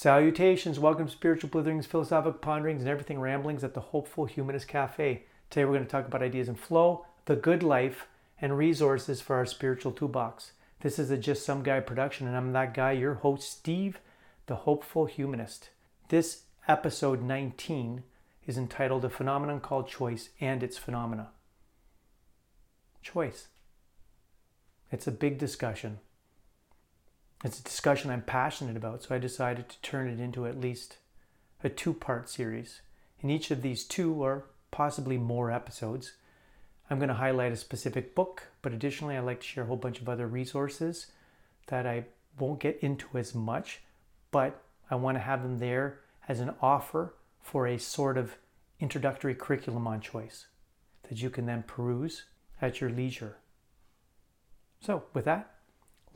Salutations, welcome to Spiritual Blitherings, Philosophic Ponderings, and Everything Ramblings at the Hopeful Humanist Cafe. Today we're going to talk about ideas in flow, the good life, and resources for our spiritual toolbox. This is a Just Some Guy production, and I'm that guy, your host, Steve, the Hopeful Humanist. This episode 19 is entitled A Phenomenon Called Choice and Its Phenomena. Choice. It's a big discussion. It's a discussion I'm passionate about, so I decided to turn it into at least a two part series. In each of these two or possibly more episodes, I'm going to highlight a specific book, but additionally, I like to share a whole bunch of other resources that I won't get into as much, but I want to have them there as an offer for a sort of introductory curriculum on choice that you can then peruse at your leisure. So, with that,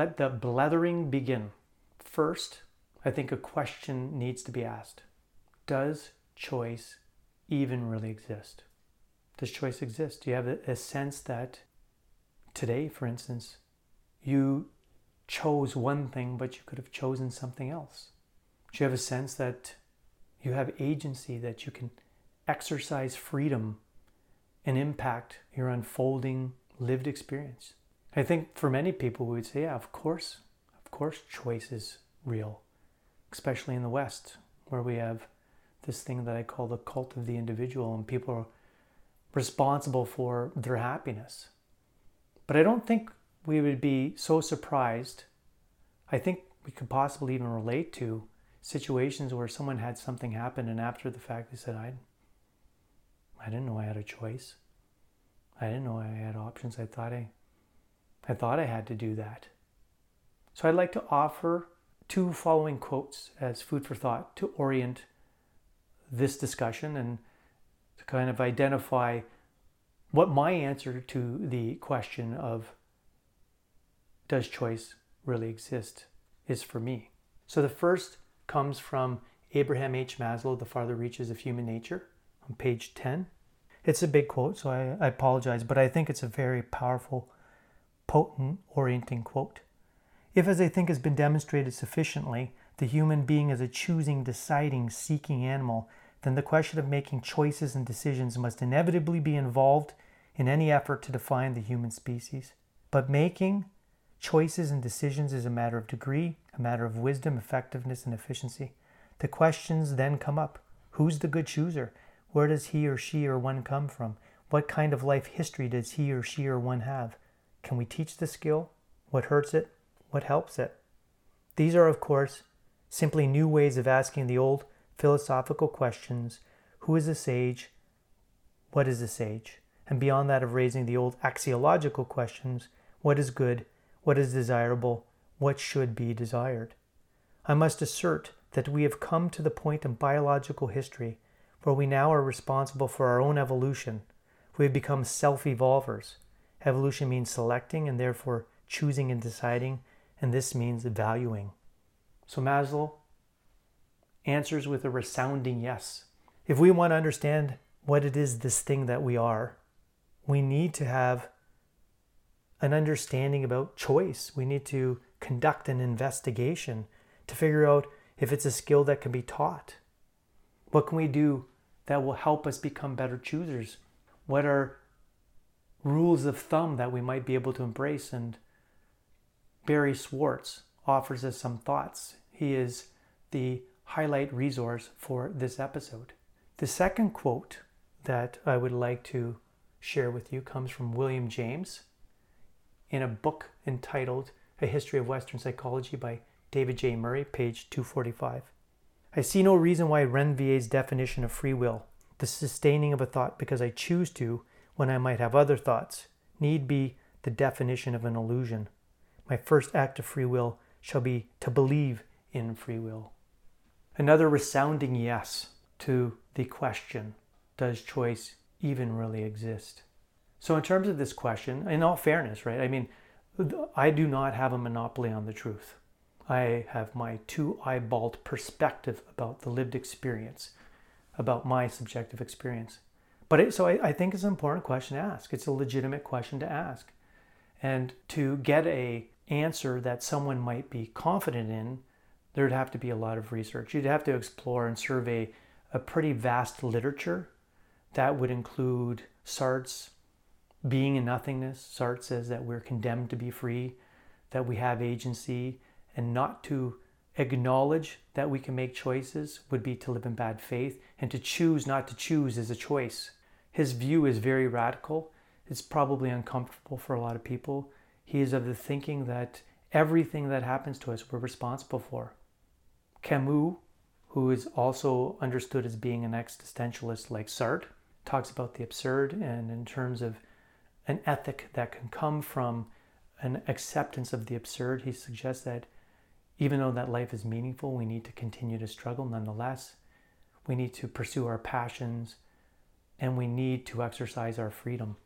let the blethering begin. First, I think a question needs to be asked Does choice even really exist? Does choice exist? Do you have a, sense that today, for instance, you chose one thing, but you could have chosen something else? Do you have a sense that you have agency, that you can exercise freedom and impact your unfolding lived experience? I think for many people, we would say, yeah, of course, of course, choice is real, especially in the West, where we have this thing that I call the cult of the individual, and people are responsible for their happiness. But I don't think we would be so surprised. I think we could possibly even relate to situations where someone had something happen, and after the fact, they said, I, I didn't know I had a choice. I didn't know I had options. I thought I I thought I had to do that. So I'd like to offer two following quotes as food for thought to orient this discussion and to kind of identify what my answer to the question of does choice really exist is for me. So the first comes from Abraham H. Maslow, The Farther Reaches of Human Nature, on page 10. It's a big quote, so I, I apologize, but I think it's a very powerful potent orienting quote. If, as I think has been demonstrated sufficiently, the human being is a choosing, deciding, seeking animal, then the question of making choices and decisions must inevitably be involved in any effort to define the human species. But making choices and decisions is a matter of degree, a matter of wisdom, effectiveness, and efficiency. The questions then come up Who's the good chooser? Where does he or she or one come from? What kind of life history does he or she or one have? Can we teach the skill? What hurts it? What helps it? These are, of course, simply new ways of asking the old philosophical questions who is a sage? What is a sage? And beyond that, of raising the old axiological questions what is good? What is desirable? What should be desired? I must assert that we have come to the point in biological history where we now are responsible for our own evolution. We have become self evolvers. Evolution means selecting and therefore choosing and deciding, and this means valuing. So Maslow answers with a resounding yes. If we want to understand what it is, this thing that we are, we need to have an understanding about choice. We need to conduct an investigation to figure out if it's a skill that can be taught. What can we do that will help us become better choosers? What are rules of thumb that we might be able to embrace. And Barry Schwartz offers us some thoughts. He is the highlight resource for this episode. The second quote that I would like to share with you comes from William James in a book entitled A History of Western Psychology by David J. Murray, page 245. I see no reason why Renouvier's definition of free will, the sustaining of a thought because I choose to, when I might have other thoughts, need be the definition of an illusion. My first act of free will shall be to believe in free will. Another resounding yes to the question Does choice even really exist? So, in terms of this question, in all fairness, right, I mean, I do not have a monopoly on the truth. I have my two eyeballed perspective about the lived experience, about my subjective experience. But it, so I, I think it's an important question to ask. It's a legitimate question to ask. And to get a answer that someone might be confident in, there'd have to be a lot of research. You'd have to explore and survey a pretty vast literature that would include Sartre's being and nothingness. Sartre says that we're condemned to be free, that we have agency, and not to acknowledge that we can make choices would be to live in bad faith, and to choose not to choose is a choice. His view is very radical. It's probably uncomfortable for a lot of people. He is of the thinking that everything that happens to us we're responsible for. Camus, who is also understood as being an existentialist like Sartre, talks about the absurd and in terms of an ethic that can come from an acceptance of the absurd, he suggests that even though that life is meaningful, we need to continue to struggle nonetheless. We need to pursue our passions and we need to exercise our freedom.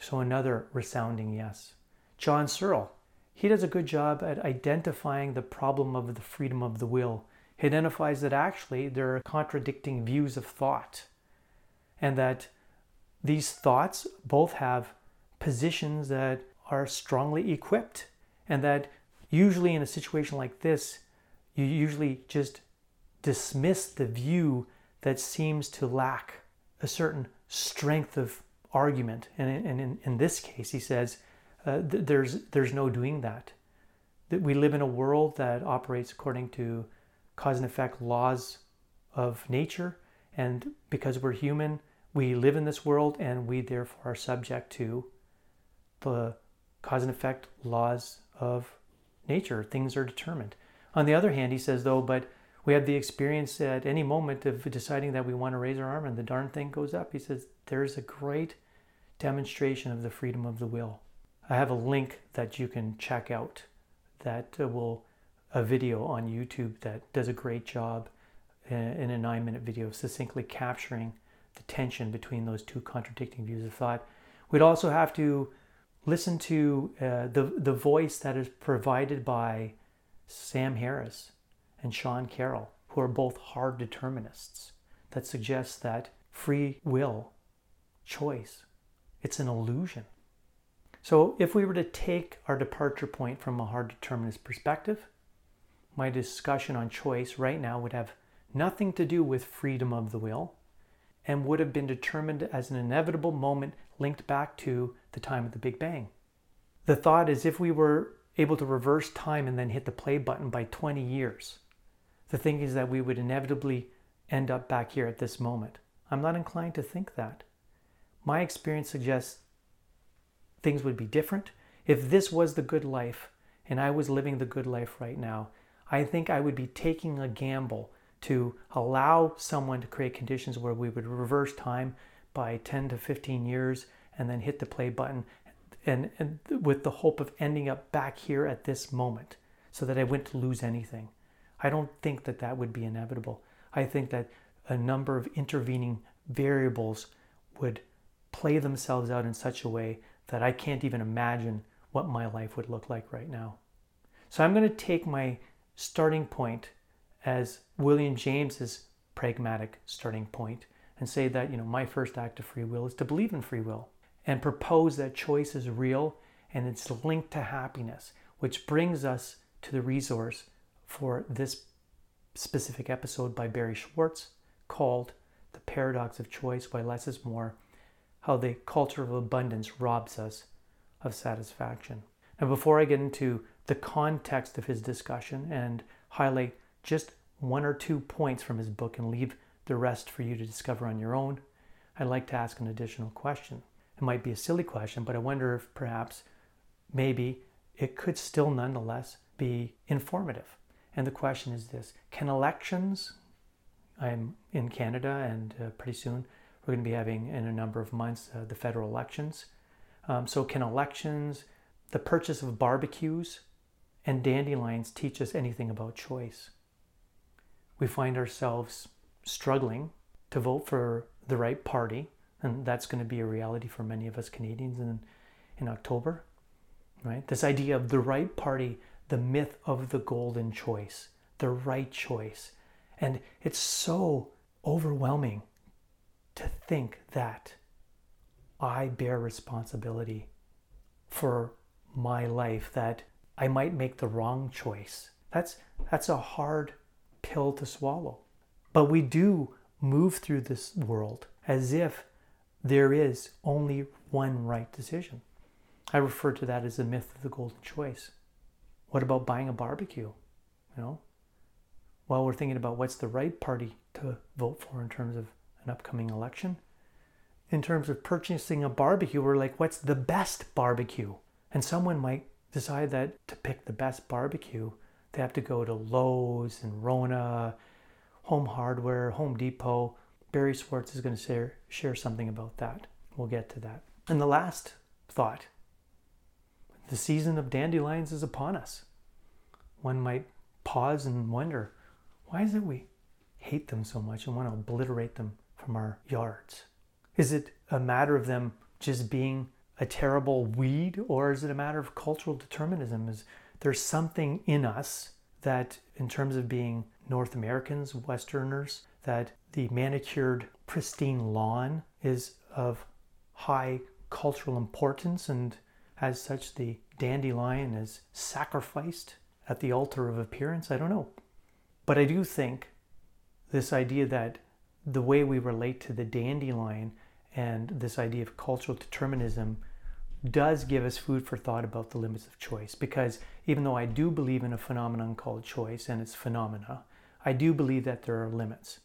So, another resounding yes. John Searle, he does a good job at identifying the problem of the freedom of the will. He identifies that actually there are contradicting views of thought and that these thoughts both have positions that are strongly equipped and that usually in a situation like this you usually just dismiss the view that seems to lack a certain strength of argument and in, in, in this case he says uh, th- there's there's no doing that that we live in a world that operates according to cause and effect laws of nature and because we're human we live in this world and we therefore are subject to the cause and effect laws of nature. Things are determined. On the other hand, he says, though, but we have the experience at any moment of deciding that we want to raise our arm and the darn thing goes up. He says, there's a great demonstration of the freedom of the will. I have a link that you can check out that uh, will, a video on YouTube that does a great job uh, in a nine minute video succinctly capturing the tension between those two contradicting views of thought. We'd also have to listen to uh, the, the voice that is provided by Sam Harris and Sean Carroll, who are both hard determinists, that suggests that free will, choice, it's an illusion. So, if we were to take our departure point from a hard determinist perspective, my discussion on choice right now would have nothing to do with freedom of the will and would have been determined as an inevitable moment linked back to the time of the Big Bang. The thought is if we were able to reverse time and then hit the play button by 20 years, the thing is that we would inevitably end up back here at this moment. I'm not inclined to think that. My experience suggests things would be different. If this was the good life and I was living the good life right now, I think I would be taking a gamble to allow someone to create conditions where we would reverse time by 10 to 15 years and then hit the play button and, and with the hope of ending up back here at this moment so that I wouldn't lose anything. I don't think that that would be inevitable. I think that a number of intervening variables would play themselves out in such a way that I can't even imagine what my life would look like right now. So I'm going to take my starting point as William James's pragmatic starting point and say that, you know, my first act of free will is to believe in free will and propose that choice is real and it's linked to happiness, which brings us to the resource for this specific episode by Barry Schwartz called The Paradox of Choice Why Less is More How the Culture of Abundance Robs Us of Satisfaction. Now, before I get into the context of his discussion and highlight just one or two points from his book and leave the rest for you to discover on your own, I'd like to ask an additional question. It might be a silly question, but I wonder if perhaps maybe it could still nonetheless be informative. And the question is this Can elections, I'm in Canada and uh, pretty soon we're going to be having in a number of months uh, the federal elections. Um, so, can elections, the purchase of barbecues, and dandelions teach us anything about choice? we find ourselves struggling to vote for the right party, and that's going to be a reality for many of us Canadians in, in October, right? This idea of the right party, the myth of the golden choice, the right choice. And it's so overwhelming to think that I bear responsibility for my life, that I might make the wrong choice That's that's a hard pill to swallow. But we do move through this world as if there is only one right decision. I refer to that as the myth of the golden choice. What about buying a barbecue? You know, while we're thinking about what's the right party to vote for in terms of an upcoming election, in terms of purchasing a barbecue, we're like, what's the best barbecue? And someone might decide that to pick the best barbecue, they have to go to Lowe's and Rona, Home Hardware, Home Depot. Barry Schwartz is going to share, share something about that. We'll get to that. And the last thought the season of dandelions is upon us. One might pause and wonder why is it we hate them so much and want to obliterate them from our yards? Is it a matter of them just being a terrible weed, or is it a matter of cultural determinism? Is there's something in us that, in terms of being North Americans, Westerners, that the manicured, pristine lawn is of high cultural importance, and as such, the dandelion is sacrificed at the altar of appearance? I don't know. But I do think this idea that the way we relate to the dandelion and this idea of cultural determinism does give us food for thought about the limits of choice. Because even though I do believe in a phenomenon called choice and its phenomena, I do believe that there are limits.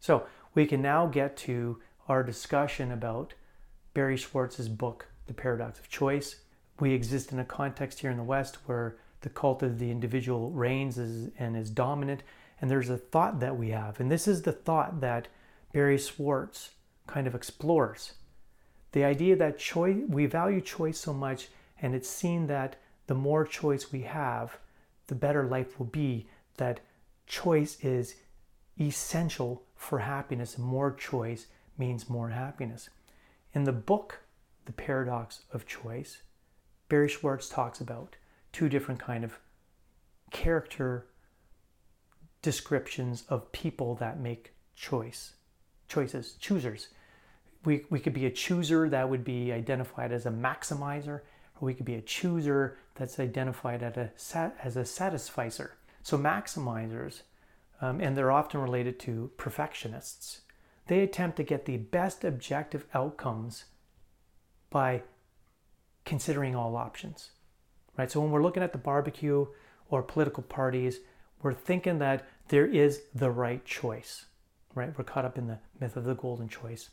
So we can now get to our discussion about Barry Schwartz's book, The Paradox of Choice. We exist in a context here in the West where the cult of the individual reigns and is dominant. And there's a thought that we have. And this is the thought that Barry Schwartz kind of explores. The idea that choice, we value choice so much, and it's seen that the more choice we have, the better life will be. That choice is essential for happiness, more choice means more happiness. In the book, The Paradox of Choice, Barry Schwartz talks about two different kind of character descriptions of people that make choice choices choosers. We, we could be a chooser that would be identified as a maximizer, or we could be a chooser that's identified as a, as a satisficer. So, maximizers, um, and they're often related to perfectionists, they attempt to get the best objective outcomes by considering all options. Right? So, when we're looking at the barbecue or political parties, we're thinking that there is the right choice. Right? We're caught up in the myth of the golden choice.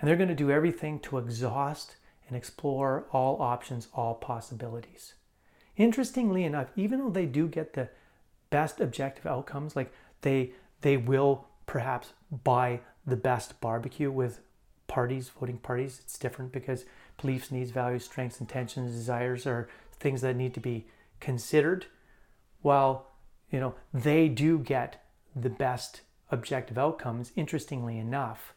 And they're going to do everything to exhaust and explore all options, all possibilities. Interestingly enough, even though they do get the best objective outcomes, like they they will perhaps buy the best barbecue with parties, voting parties. It's different because beliefs, needs, values, strengths, intentions, desires are things that need to be considered. While you know they do get the best objective outcomes, interestingly enough,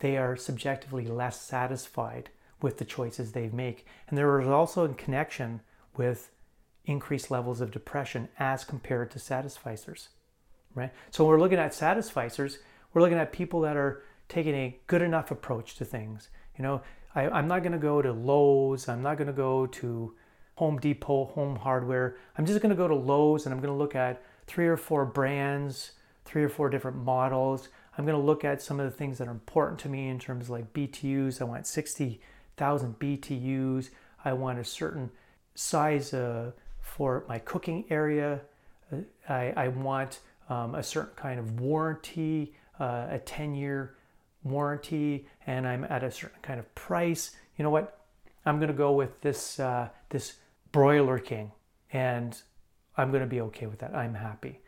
they are subjectively less satisfied with the choices they make. And there is also a connection with increased levels of depression as compared to satisficers, right? So when we're looking at satisficers, we're looking at people that are taking a good enough approach to things. You know, I, I'm not going to go to Lowe's, I'm not going to go to Home Depot, Home Hardware. I'm just going to go to Lowe's and I'm going to look at three or four brands, three or four different models. I'm going to look at some of the things that are important to me in terms of like BTUs. I want 60,000 BTUs. I want a certain size uh, for my cooking area. Uh, I, I, want um, a certain kind of warranty, uh, a 10 year warranty, and I'm at a certain kind of price. You know what? I'm going to go with this, uh, this Broiler King, and I'm going to be okay with that. I'm happy.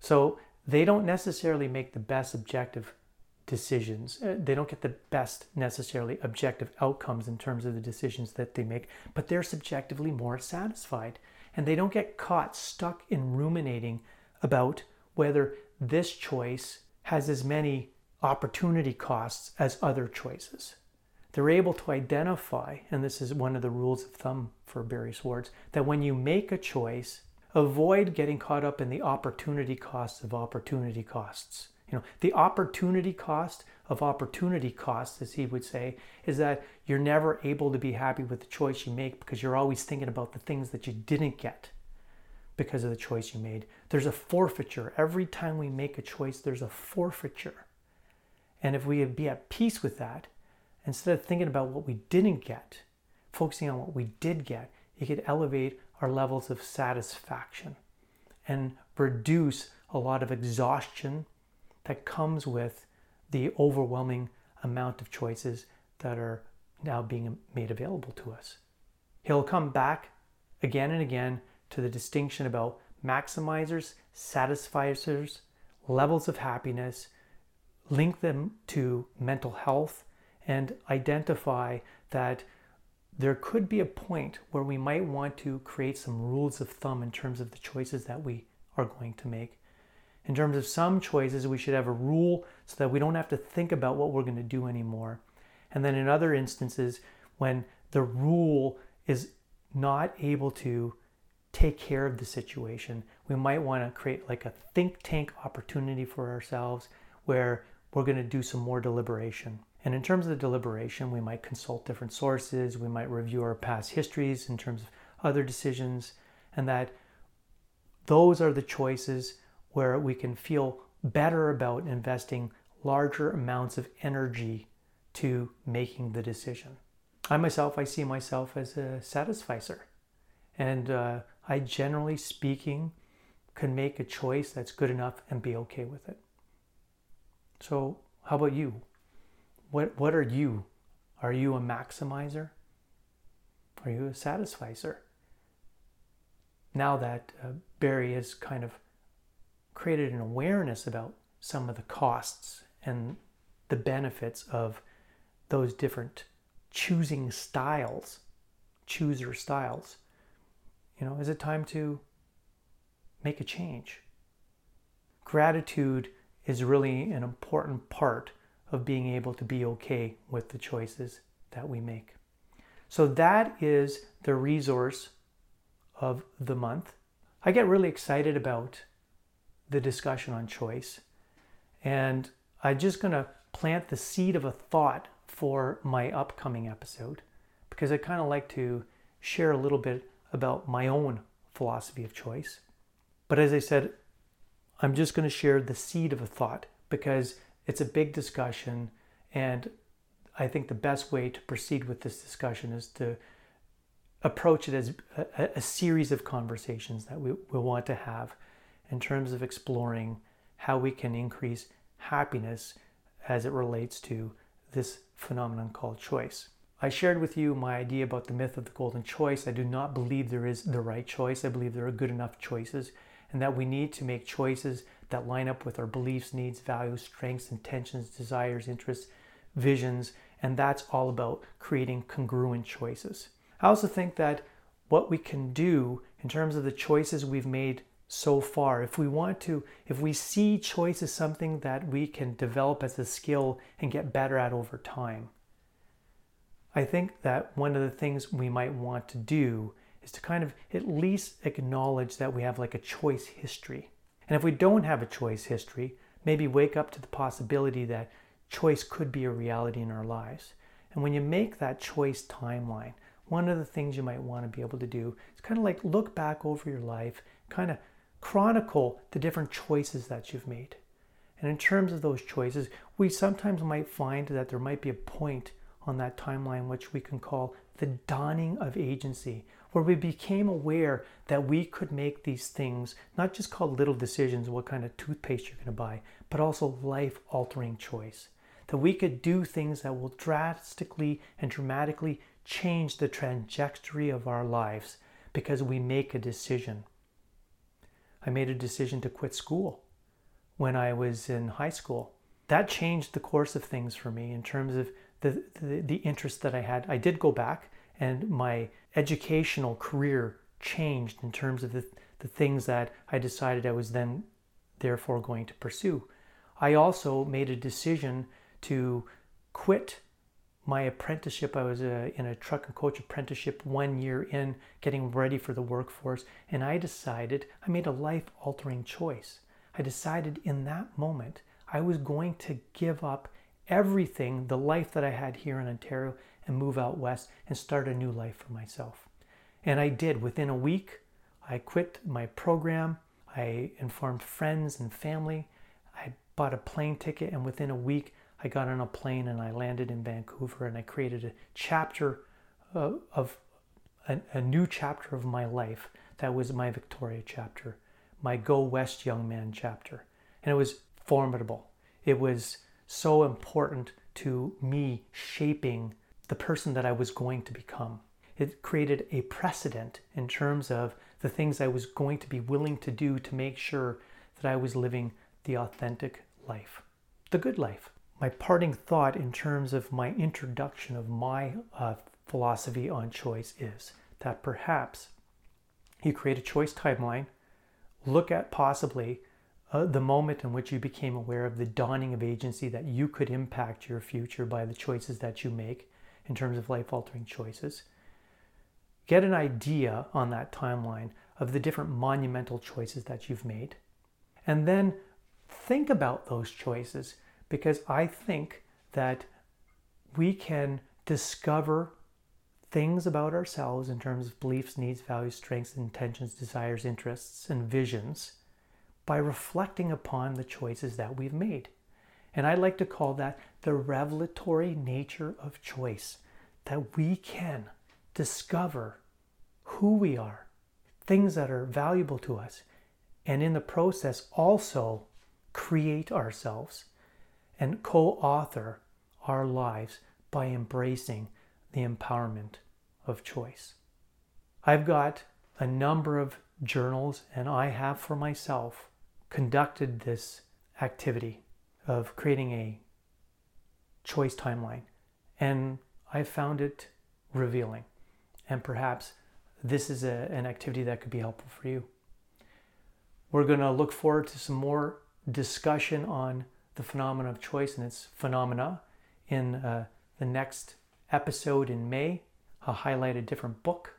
So they don't necessarily make the best objective decisions. Uh, they don't get the best necessarily objective outcomes in terms of the decisions that they make, but they're subjectively more satisfied. And they don't get caught stuck in ruminating about whether this choice has as many opportunity costs as other choices. They're able to identify, and this is one of the rules of thumb for Barry Schwartz, that when you make a choice, avoid getting caught up in the opportunity costs of opportunity costs. You know, the opportunity cost of opportunity costs, as he would say, is that you're never able to be happy with the choice you make because you're always thinking about the things that you didn't get. because of the choice you made. There's a forfeiture. Every time we make a choice, there's a forfeiture. And if we be at peace with that, instead of thinking about what we didn't get, focusing on what we did get, it could elevate our levels of satisfaction and reduce a lot of exhaustion that comes with the overwhelming amount of choices that are now being made available to us. He'll come back again and again to the distinction about maximizers, satisfiers, levels of happiness, link them to mental health, and identify that there could be a point where we might want to create some rules of thumb in terms of the choices that we are going to make. In terms of some choices, we should have a rule so that we don't have to think about what we're going to do anymore. And then in other instances, when the rule is not able to take care of the situation, we might want to create like a think tank opportunity for ourselves where we're going to do some more deliberation. And in terms of the deliberation, we might consult different sources, we might review our past histories in terms of other decisions, and that those are the choices where we can feel better about investing larger amounts of energy to making the decision. I myself, I see myself as a satisficer. And uh, I generally speaking can make a choice that's good enough and be okay with it. So, how about you? What, what are you? Are you a maximizer? Are you a satisficer? Now that uh, Barry has kind of created an awareness about some of the costs and the benefits of those different choosing styles, chooser styles, you know, is it time to make a change? Gratitude is really an important part of being able to be okay with the choices that we make. So that is the resource of the month. I get really excited about the discussion on choice, and I'm just going to plant the seed of a thought for my upcoming episode because I kind of like to share a little bit about my own philosophy of choice. But as I said, I'm just going to share the seed of a thought because it's a big discussion and I think the best way to proceed with this discussion is to approach it as a, a series of conversations that we will want to have in terms of exploring how we can increase happiness as it relates to this phenomenon called choice. I shared with you my idea about the myth of the golden choice. I do not believe there is the right choice. I believe there are good enough choices and that we need to make choices that line up with our beliefs, needs, values, strengths, intentions, desires, interests, visions, and that's all about creating congruent choices. I also think that what we can do in terms of the choices we've made so far, if we want to, if we see choice as something that we can develop as a skill and get better at over time, I think that one of the things we might want to do is to kind of at least acknowledge that we have like a choice history. And if we don't have a choice history, maybe wake up to the possibility that choice could be a reality in our lives. And when you make that choice timeline, one of the things you might want to be able to do is kind of like look back over your life, kind of chronicle the different choices that you've made. And in terms of those choices, we sometimes might find that there might be a point on that timeline, which we can call the dawning of agency, where we became aware that we could make these things, not just called little decisions, what kind of toothpaste you're going to buy, but also life altering choice. That we could do things that will drastically and dramatically change the trajectory of our lives because we make a decision. I made a decision to quit school when I was in high school. That changed the course of things for me in terms of the, the, the interest that I had. I did go back and my educational career changed in terms of the, the things that I decided I was then therefore going to pursue. I also made a decision to quit my apprenticeship. I was a, in a truck and coach apprenticeship one year in, getting ready for the workforce, and I decided I made a life altering choice. I decided in that moment I was going to give up everything, the life that I had here in Ontario, and move out west and start a new life for myself. And I did. Within a week, I quit my program. I informed friends and family. I bought a plane ticket, and within a week, I got on a plane and I landed in Vancouver and I created a chapter uh, of a, a new chapter of my life. That was my Victoria chapter, my Go West Young Man chapter. And it was formidable. It was so important to me shaping the person that I was going to become. It created a precedent in terms of the things I was going to be willing to do to make sure that I was living the authentic life, the good life. My parting thought in terms of my introduction of my uh, philosophy on choice is that perhaps you create a choice timeline, look at possibly uh, the moment in which you became aware of the dawning of agency that you could impact your future by the choices that you make in terms of life altering choices. Get an idea on that timeline of the different monumental choices that you've made. And then think about those choices because I think that we can discover things about ourselves in terms of beliefs, needs, values, strengths, intentions, desires, interests, and visions by reflecting upon the choices that we've made. And I like to call that the revelatory nature of choice, that we can discover who we are, things that are valuable to us, and in the process also create ourselves and co author our lives by embracing the empowerment of choice. I've got a number of journals, and I have for myself conducted this activity of creating a choice timeline. And I found it revealing. And perhaps this is a, an activity that could be helpful for you. We're going to look forward to some more discussion on the phenomena of choice and its phenomena in uh, the next episode in May. I'll highlight a different book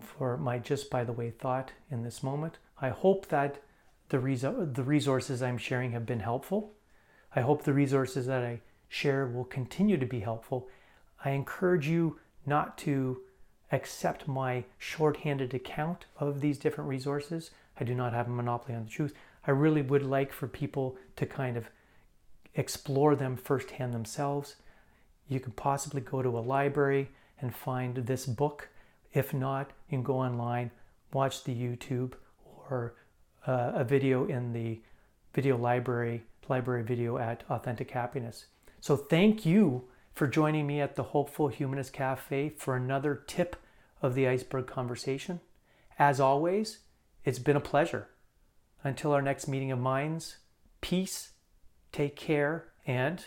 for my just by the way thought in this moment. I hope that the, res- the resources I'm sharing have been helpful. I hope the resources that I share will continue to be helpful. I encourage you not to accept my shorthanded account of these different resources. I do not have a monopoly on the truth. I really would like for people to kind of explore them firsthand themselves. You could possibly go to a library and find this book. If not, you can go online, watch the YouTube or uh, a video in the video library, library video at Authentic Happiness. So thank you for joining me at the Hopeful Humanist Cafe for another tip of the iceberg conversation. As always, it's been a pleasure. Until our next meeting of minds, peace, take care, and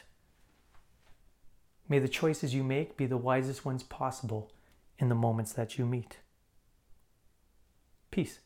may the choices you make be the wisest ones possible in the moments that you meet. Peace.